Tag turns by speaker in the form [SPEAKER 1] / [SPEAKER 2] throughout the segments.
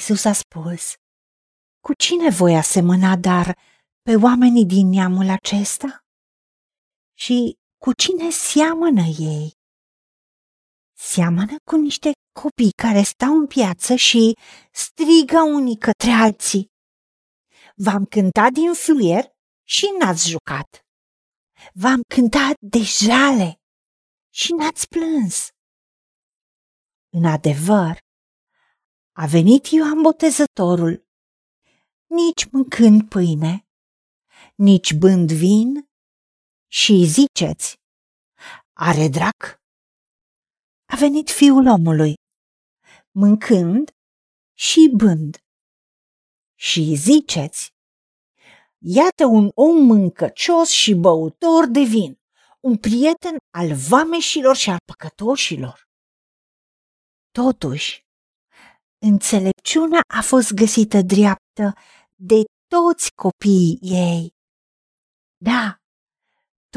[SPEAKER 1] Isus a spus, cu cine voi asemăna dar pe oamenii din neamul acesta? Și cu cine seamănă ei? Seamănă cu niște copii care stau în piață și strigă unii către alții. V-am cântat din fluier și n-ați jucat. V-am cântat de jale și n-ați plâns. În adevăr, a venit Ioan Botezătorul, nici mâncând pâine, nici bând vin, și ziceți, are drac? A venit fiul omului, mâncând și bând. Și ziceți, iată un om mâncăcios și băutor de vin, un prieten al vameșilor și al păcătoșilor. Totuși, înțelepciunea a fost găsită dreaptă de toți copiii ei. Da,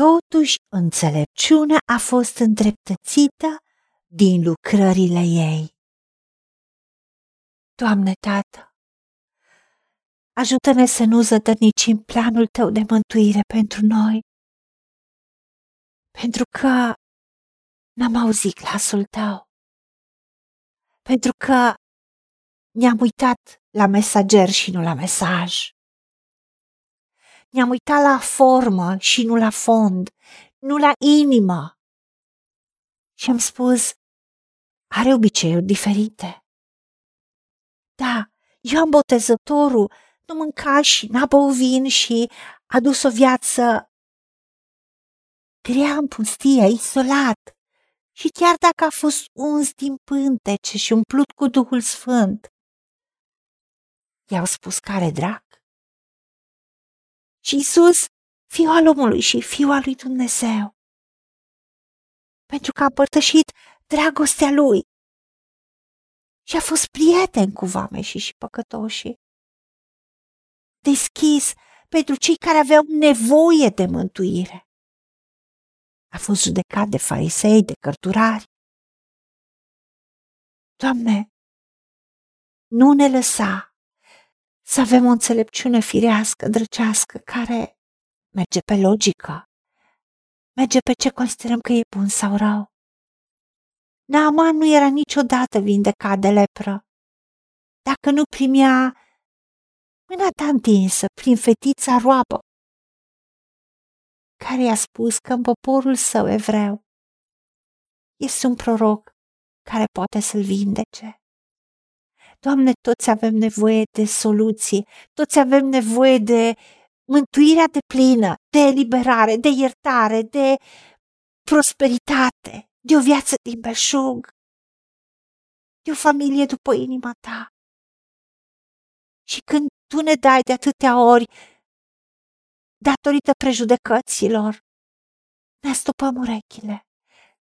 [SPEAKER 1] totuși înțelepciunea a fost îndreptățită din lucrările ei. Doamne Tată, ajută-ne să nu zădărnicim planul Tău de mântuire pentru noi, pentru că n-am auzit glasul Tău, pentru că ne-am uitat la mesager și nu la mesaj. Ne-am uitat la formă și nu la fond, nu la inimă. Și am spus, are obiceiuri diferite. Da, Ioan Botezătorul nu mânca și n-a băut vin și a dus o viață grea în pustie, isolat. Și chiar dacă a fost uns din pântece și umplut cu Duhul Sfânt, i-au spus care drac. Și Isus, fiul al omului și fiul al lui Dumnezeu, pentru că a părtășit dragostea lui și a fost prieten cu vameșii și păcătoșii. Deschis pentru cei care aveau nevoie de mântuire. A fost judecat de farisei, de cărturari. Doamne, nu ne lăsa să avem o înțelepciune firească, drăcească, care merge pe logică, merge pe ce considerăm că e bun sau rău. Naaman nu era niciodată vindecat de lepră. Dacă nu primea mâna ta întinsă prin fetița roabă, care i-a spus că în poporul său evreu este un proroc care poate să-l vindece. Doamne, toți avem nevoie de soluții, toți avem nevoie de mântuirea de plină, de eliberare, de iertare, de prosperitate, de o viață din belșug, de o familie după inima ta. Și când tu ne dai de atâtea ori, datorită prejudecăților, ne stupăm urechile.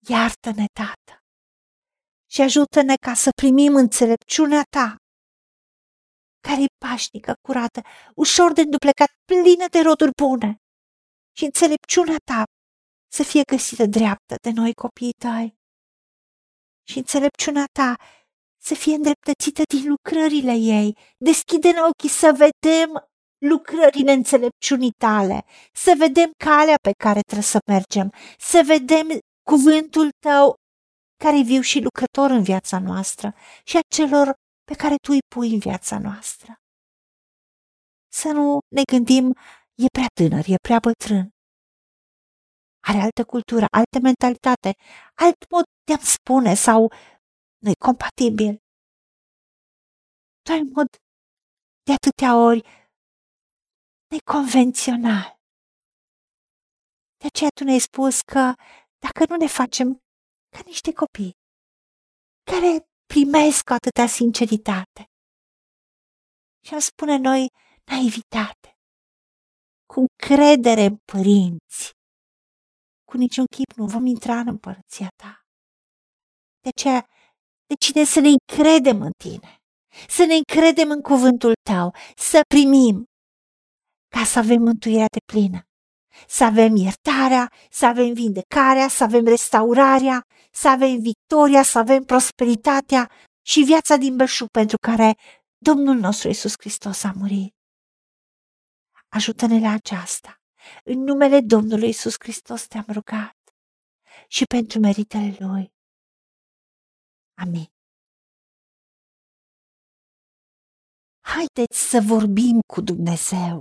[SPEAKER 1] Iartă-ne, Tată, și ajută-ne ca să primim înțelepciunea ta, care e pașnică, curată, ușor de înduplecat, plină de roduri bune. Și înțelepciunea ta să fie găsită dreaptă de noi copiii tăi. Și înțelepciunea ta să fie îndreptățită din lucrările ei. Deschide-ne ochii să vedem lucrările înțelepciunii tale, să vedem calea pe care trebuie să mergem, să vedem cuvântul tău care e viu și lucrător în viața noastră și a celor pe care tu îi pui în viața noastră. Să nu ne gândim, e prea tânăr, e prea bătrân. Are altă cultură, altă mentalitate, alt mod de a spune sau nu e compatibil. Tu ai un mod de atâtea ori neconvențional. De aceea tu ne-ai spus că dacă nu ne facem ca niște copii care primesc cu atâta sinceritate. Și am spune noi naivitate, cu credere în părinți, cu niciun chip nu vom intra în împărăția ta. De aceea decide să ne încredem în tine, să ne încredem în cuvântul tău, să primim ca să avem mântuirea de plină, să avem iertarea, să avem vindecarea, să avem restaurarea, să avem victoria, să avem prosperitatea și viața din belșug pentru care Domnul nostru Iisus Hristos a murit. Ajută-ne la aceasta. În numele Domnului Iisus Hristos te-am rugat și pentru meritele Lui. Amin. Haideți să vorbim cu Dumnezeu,